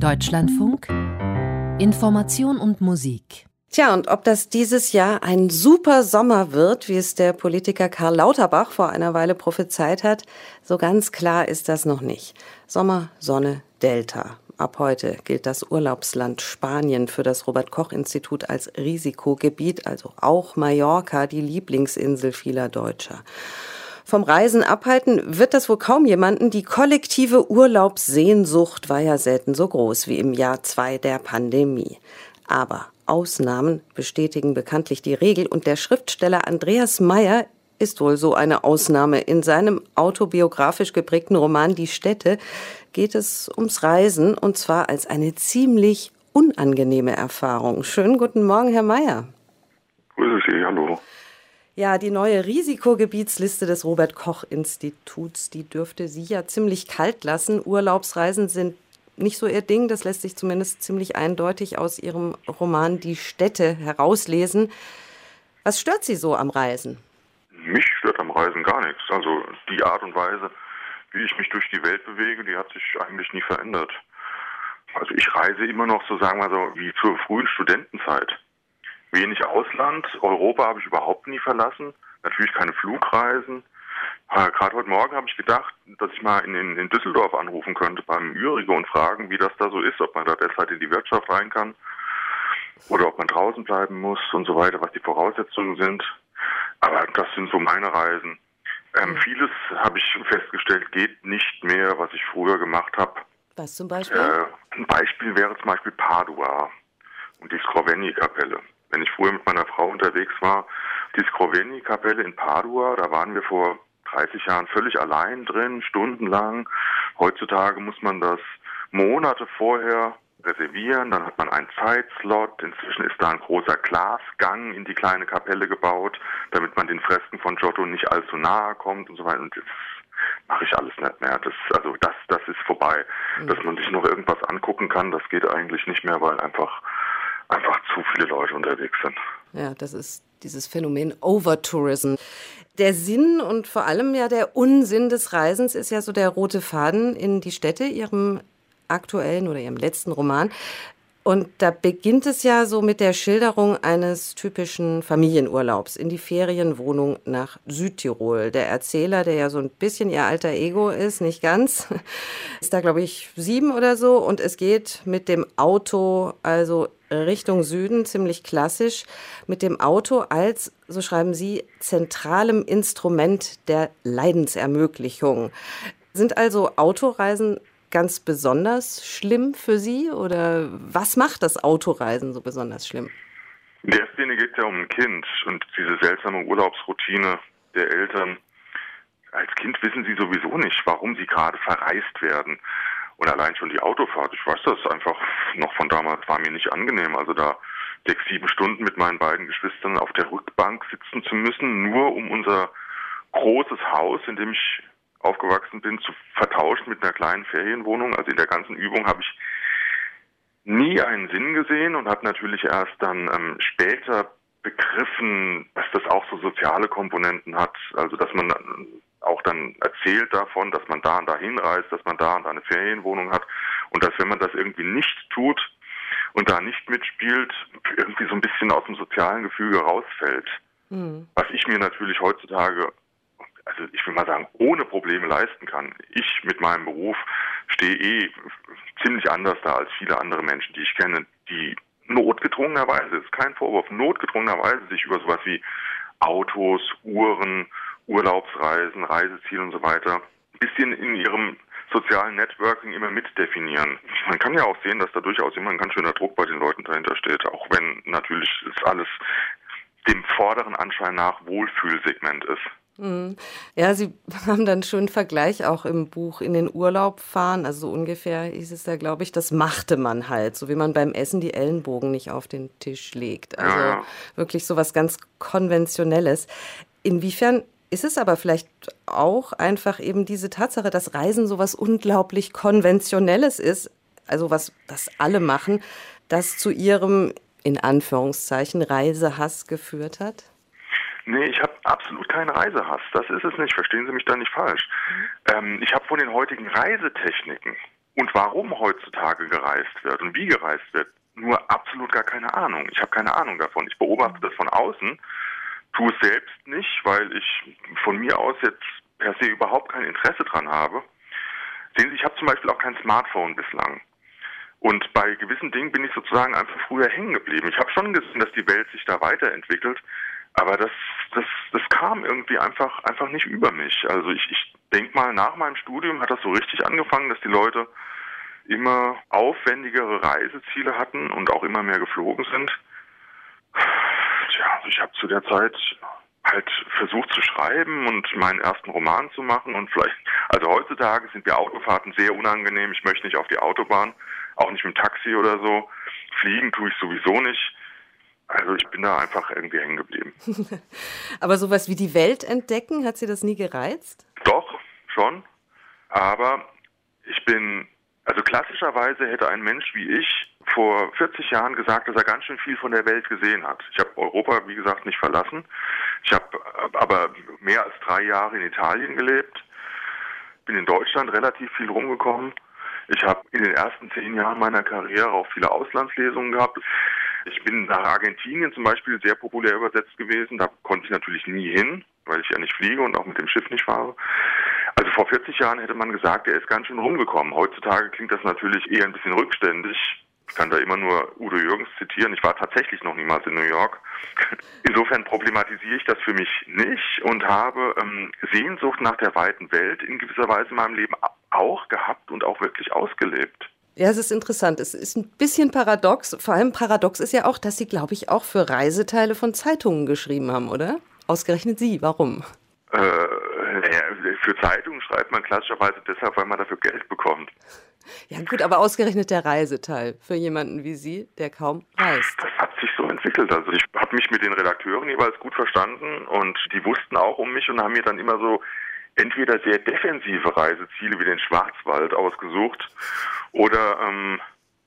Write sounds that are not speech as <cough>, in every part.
Deutschlandfunk Information und Musik Tja, und ob das dieses Jahr ein super Sommer wird, wie es der Politiker Karl Lauterbach vor einer Weile prophezeit hat, so ganz klar ist das noch nicht. Sommer, Sonne, Delta. Ab heute gilt das Urlaubsland Spanien für das Robert Koch Institut als Risikogebiet, also auch Mallorca, die Lieblingsinsel vieler Deutscher. Vom Reisen abhalten wird das wohl kaum jemanden. Die kollektive Urlaubssehnsucht war ja selten so groß wie im Jahr zwei der Pandemie. Aber Ausnahmen bestätigen bekanntlich die Regel und der Schriftsteller Andreas Meyer ist wohl so eine Ausnahme. In seinem autobiografisch geprägten Roman Die Städte geht es ums Reisen und zwar als eine ziemlich unangenehme Erfahrung. Schönen guten Morgen, Herr Meyer. Grüße Sie, hallo. Ja, die neue Risikogebietsliste des Robert Koch Instituts, die dürfte Sie ja ziemlich kalt lassen. Urlaubsreisen sind nicht so ihr Ding. Das lässt sich zumindest ziemlich eindeutig aus Ihrem Roman Die Städte herauslesen. Was stört Sie so am Reisen? Mich stört am Reisen gar nichts. Also die Art und Weise, wie ich mich durch die Welt bewege, die hat sich eigentlich nie verändert. Also ich reise immer noch so, sagen wir so, wie zur frühen Studentenzeit. Wenig Ausland, Europa habe ich überhaupt nie verlassen. Natürlich keine Flugreisen. Äh, Gerade heute Morgen habe ich gedacht, dass ich mal in, in, in, Düsseldorf anrufen könnte beim Ürige und fragen, wie das da so ist, ob man da derzeit in die Wirtschaft rein kann oder ob man draußen bleiben muss und so weiter, was die Voraussetzungen sind. Aber das sind so meine Reisen. Ähm, mhm. Vieles habe ich festgestellt, geht nicht mehr, was ich früher gemacht habe. Was zum Beispiel? Äh, ein Beispiel wäre zum Beispiel Padua und die Scrovegni-Kapelle. Wenn ich früher mit meiner Frau unterwegs war, die Scrovegni-Kapelle in Padua, da waren wir vor 30 Jahren völlig allein drin, stundenlang. Heutzutage muss man das Monate vorher reservieren, dann hat man einen Zeitslot. Inzwischen ist da ein großer Glasgang in die kleine Kapelle gebaut, damit man den Fresken von Giotto nicht allzu nahe kommt und so weiter. Und das mache ich alles nicht mehr. Das, also das, das ist vorbei. Mhm. Dass man sich noch irgendwas angucken kann, das geht eigentlich nicht mehr, weil einfach, einfach zu viele Leute unterwegs sind. Ja, das ist dieses Phänomen Overtourism. Der Sinn und vor allem ja der Unsinn des Reisens ist ja so der rote Faden in die Städte, ihrem aktuellen oder ihrem letzten Roman. Und da beginnt es ja so mit der Schilderung eines typischen Familienurlaubs in die Ferienwohnung nach Südtirol. Der Erzähler, der ja so ein bisschen ihr alter Ego ist, nicht ganz, <laughs> ist da, glaube ich, sieben oder so. Und es geht mit dem Auto, also Richtung Süden, ziemlich klassisch, mit dem Auto als, so schreiben Sie, zentralem Instrument der Leidensermöglichung. Sind also Autoreisen ganz besonders schlimm für Sie oder was macht das Autoreisen so besonders schlimm? In der Szene geht es ja um ein Kind und diese seltsame Urlaubsroutine der Eltern. Als Kind wissen sie sowieso nicht, warum sie gerade verreist werden. Und allein schon die Autofahrt, ich weiß das einfach noch von damals, war mir nicht angenehm. Also da sechs, sieben Stunden mit meinen beiden Geschwistern auf der Rückbank sitzen zu müssen, nur um unser großes Haus, in dem ich aufgewachsen bin, zu vertauschen mit einer kleinen Ferienwohnung. Also in der ganzen Übung habe ich nie einen Sinn gesehen und habe natürlich erst dann ähm, später begriffen, dass das auch so soziale Komponenten hat. Also dass man auch dann erzählt davon, dass man da und da hinreist, dass man da und da eine Ferienwohnung hat und dass wenn man das irgendwie nicht tut und da nicht mitspielt, irgendwie so ein bisschen aus dem sozialen Gefüge rausfällt. Mhm. Was ich mir natürlich heutzutage also ich will mal sagen, ohne Probleme leisten kann. Ich mit meinem Beruf stehe eh ziemlich anders da als viele andere Menschen, die ich kenne, die notgedrungenerweise, ist kein Vorwurf, notgedrungenerweise sich über sowas wie Autos, Uhren, Urlaubsreisen, Reiseziele und so weiter ein bisschen in ihrem sozialen Networking immer mitdefinieren. Man kann ja auch sehen, dass da durchaus immer ein ganz schöner Druck bei den Leuten dahinter steht, auch wenn natürlich es alles dem vorderen Anschein nach Wohlfühlsegment ist. Mhm. Ja, Sie <laughs> haben dann schon einen Vergleich auch im Buch in den Urlaub fahren. Also so ungefähr hieß es da, glaube ich, das machte man halt, so wie man beim Essen die Ellenbogen nicht auf den Tisch legt. Also ja. wirklich so was ganz Konventionelles. Inwiefern ist es aber vielleicht auch einfach eben diese Tatsache, dass Reisen so was unglaublich Konventionelles ist, also was das alle machen, das zu Ihrem in Anführungszeichen Reisehass geführt hat? Nee, ich habe absolut keinen Reisehass. Das ist es nicht. Verstehen Sie mich da nicht falsch. Ähm, ich habe von den heutigen Reisetechniken Und warum heutzutage gereist wird und wie gereist wird, nur absolut gar keine Ahnung. Ich habe keine Ahnung davon. Ich beobachte das von außen, tue es selbst nicht, weil ich von mir aus jetzt per se überhaupt kein Interesse dran habe. Sehen Sie, ich habe zum Beispiel auch kein Smartphone bislang. Und bei gewissen Dingen bin ich sozusagen einfach früher hängen geblieben. Ich habe schon gesehen, dass die Welt sich da weiterentwickelt, aber das, das, das kam irgendwie einfach, einfach nicht über mich. Also ich, ich denke mal, nach meinem Studium hat das so richtig angefangen, dass die Leute immer aufwendigere Reiseziele hatten und auch immer mehr geflogen sind. Tja, also ich habe zu der Zeit halt versucht zu schreiben und meinen ersten Roman zu machen und vielleicht, also heutzutage sind mir Autofahrten sehr unangenehm. Ich möchte nicht auf die Autobahn, auch nicht mit dem Taxi oder so. Fliegen tue ich sowieso nicht. Also ich bin da einfach irgendwie hängen geblieben. <laughs> Aber sowas wie die Welt entdecken, hat Sie das nie gereizt? Doch, schon. Aber ich bin also klassischerweise hätte ein Mensch wie ich vor 40 Jahren gesagt, dass er ganz schön viel von der Welt gesehen hat. Ich habe Europa, wie gesagt, nicht verlassen. Ich habe aber mehr als drei Jahre in Italien gelebt, bin in Deutschland relativ viel rumgekommen. Ich habe in den ersten zehn Jahren meiner Karriere auch viele Auslandslesungen gehabt. Ich bin nach Argentinien zum Beispiel sehr populär übersetzt gewesen. Da konnte ich natürlich nie hin, weil ich ja nicht fliege und auch mit dem Schiff nicht fahre. Also vor 40 Jahren hätte man gesagt, er ist ganz schön rumgekommen. Heutzutage klingt das natürlich eher ein bisschen rückständig. Ich kann da immer nur Udo Jürgens zitieren. Ich war tatsächlich noch niemals in New York. <laughs> Insofern problematisiere ich das für mich nicht und habe ähm, Sehnsucht nach der weiten Welt in gewisser Weise in meinem Leben auch gehabt und auch wirklich ausgelebt. Ja, es ist interessant. Es ist ein bisschen paradox. Vor allem paradox ist ja auch, dass Sie, glaube ich, auch für Reiseteile von Zeitungen geschrieben haben, oder? Ausgerechnet Sie. Warum? Äh, naja, für Zeitungen schreibt man klassischerweise deshalb, weil man dafür Geld bekommt. Ja gut, aber ausgerechnet der Reiseteil für jemanden wie Sie, der kaum reist. Das hat sich so entwickelt. Also ich habe mich mit den Redakteuren jeweils gut verstanden und die wussten auch um mich und haben mir dann immer so entweder sehr defensive Reiseziele wie den Schwarzwald ausgesucht oder ähm,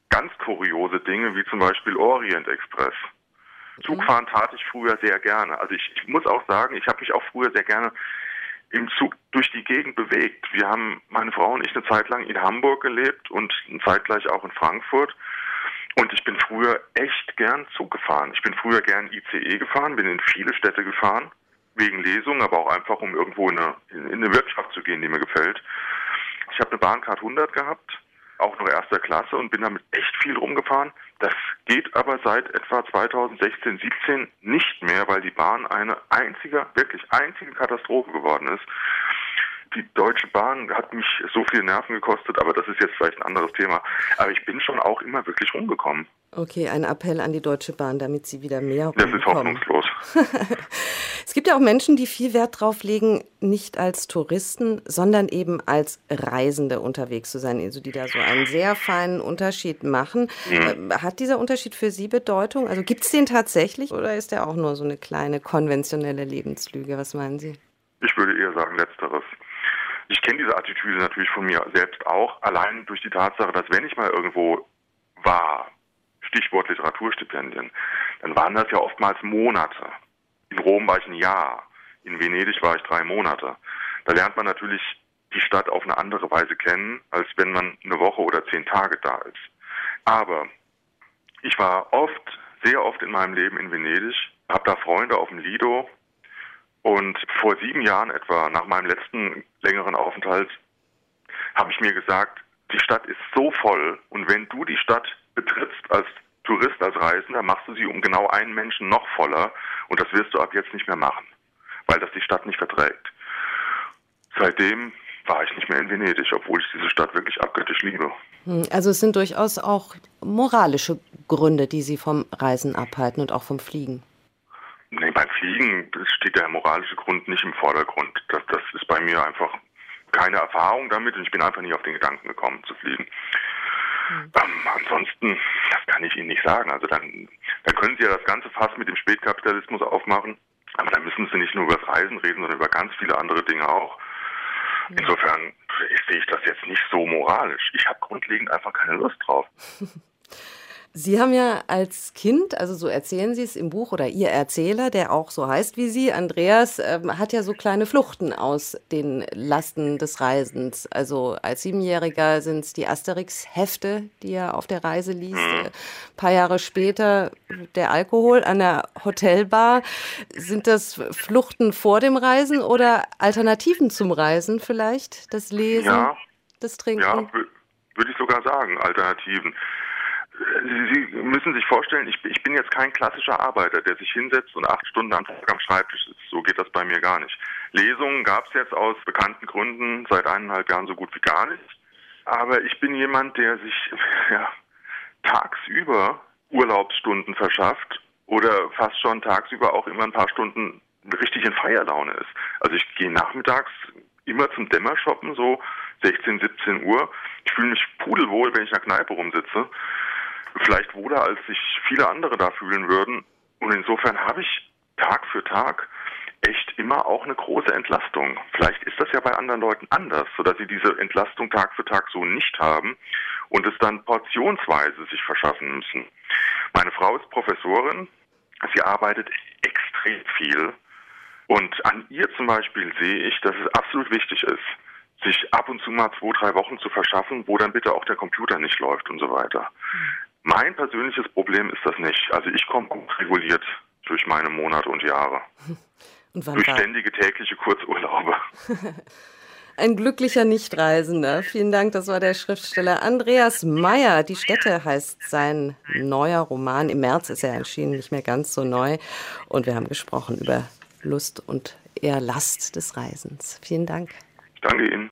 ganz kuriose Dinge wie zum Beispiel Orient Express. Zugfahren tat ich früher sehr gerne. Also ich, ich muss auch sagen, ich habe mich auch früher sehr gerne im Zug durch die Gegend bewegt. Wir haben, meine Frau und ich, eine Zeit lang in Hamburg gelebt und zeitgleich auch in Frankfurt. Und ich bin früher echt gern Zug gefahren. Ich bin früher gern ICE gefahren, bin in viele Städte gefahren, wegen Lesungen, aber auch einfach, um irgendwo in eine, in eine Wirtschaft zu gehen, die mir gefällt. Ich habe eine Bahncard 100 gehabt, auch noch erster Klasse und bin damit echt viel rumgefahren. Das geht aber seit etwa 2016, 17 nicht mehr, weil die Bahn eine einzige, wirklich einzige Katastrophe geworden ist. Die Deutsche Bahn hat mich so viel Nerven gekostet, aber das ist jetzt vielleicht ein anderes Thema. Aber ich bin schon auch immer wirklich rumgekommen. Okay, ein Appell an die Deutsche Bahn, damit sie wieder mehr rumkommen. Das ist hoffnungslos. <laughs> es gibt ja auch Menschen, die viel Wert darauf legen, nicht als Touristen, sondern eben als Reisende unterwegs zu sein, also die da so einen sehr feinen Unterschied machen. Mhm. Hat dieser Unterschied für Sie Bedeutung? Also gibt es den tatsächlich oder ist der auch nur so eine kleine konventionelle Lebenslüge? Was meinen Sie? Ich würde eher sagen letzteres. Ich kenne diese Attitüde natürlich von mir selbst auch, allein durch die Tatsache, dass wenn ich mal irgendwo war, Stichwort Literaturstipendien, dann waren das ja oftmals Monate. In Rom war ich ein Jahr, in Venedig war ich drei Monate. Da lernt man natürlich die Stadt auf eine andere Weise kennen, als wenn man eine Woche oder zehn Tage da ist. Aber ich war oft, sehr oft in meinem Leben in Venedig, habe da Freunde auf dem Lido und vor sieben Jahren etwa, nach meinem letzten längeren Aufenthalt, habe ich mir gesagt, die Stadt ist so voll und wenn du die Stadt betrittst als Tourist, als Reisender, machst du sie um genau einen Menschen noch voller und das wirst du ab jetzt nicht mehr machen, weil das die Stadt nicht verträgt. Seitdem war ich nicht mehr in Venedig, obwohl ich diese Stadt wirklich abgöttisch liebe. Hm, also es sind durchaus auch moralische Gründe, die Sie vom Reisen abhalten und auch vom Fliegen. Nee, beim Fliegen steht der moralische Grund nicht im Vordergrund. Das, das ist bei mir einfach keine Erfahrung damit und ich bin einfach nie auf den Gedanken gekommen zu fliegen. Mhm. Ähm, ansonsten, das kann ich Ihnen nicht sagen. Also dann, dann können Sie ja das ganze Fass mit dem Spätkapitalismus aufmachen, aber dann müssen Sie nicht nur über das Reisen reden, sondern über ganz viele andere Dinge auch. Mhm. Insofern sehe ich das jetzt nicht so moralisch. Ich habe grundlegend einfach keine Lust drauf. <laughs> Sie haben ja als Kind, also so erzählen Sie es im Buch oder Ihr Erzähler, der auch so heißt wie Sie, Andreas, äh, hat ja so kleine Fluchten aus den Lasten des Reisens. Also als Siebenjähriger sind es die Asterix-Hefte, die er auf der Reise liest. Ein mhm. paar Jahre später der Alkohol an der Hotelbar. Sind das Fluchten vor dem Reisen oder Alternativen zum Reisen vielleicht? Das Lesen, ja, das Trinken? Ja, würde ich sogar sagen, Alternativen. Sie müssen sich vorstellen, ich, ich bin jetzt kein klassischer Arbeiter, der sich hinsetzt und acht Stunden am Tag am Schreibtisch sitzt. So geht das bei mir gar nicht. Lesungen gab es jetzt aus bekannten Gründen seit eineinhalb Jahren so gut wie gar nicht. Aber ich bin jemand, der sich <laughs> ja, tagsüber Urlaubsstunden verschafft oder fast schon tagsüber auch immer ein paar Stunden richtig in Feierlaune ist. Also ich gehe nachmittags immer zum Dämmershoppen, so 16, 17 Uhr. Ich fühle mich pudelwohl, wenn ich in der Kneipe rumsitze vielleicht wohler, als sich viele andere da fühlen würden. Und insofern habe ich Tag für Tag echt immer auch eine große Entlastung. Vielleicht ist das ja bei anderen Leuten anders, sodass sie diese Entlastung Tag für Tag so nicht haben und es dann portionsweise sich verschaffen müssen. Meine Frau ist Professorin, sie arbeitet extrem viel und an ihr zum Beispiel sehe ich, dass es absolut wichtig ist, sich ab und zu mal zwei, drei Wochen zu verschaffen, wo dann bitte auch der Computer nicht läuft und so weiter. Mein persönliches Problem ist das nicht. Also ich komme gut reguliert durch meine Monate und Jahre. <laughs> Und durch ständige tägliche Kurzurlaube. <laughs> Ein glücklicher Nichtreisender. Vielen Dank, das war der Schriftsteller Andreas Meyer. Die Städte heißt sein neuer Roman. Im März ist er erschienen, nicht mehr ganz so neu. Und wir haben gesprochen über Lust und eher Last des Reisens. Vielen Dank. Ich danke Ihnen.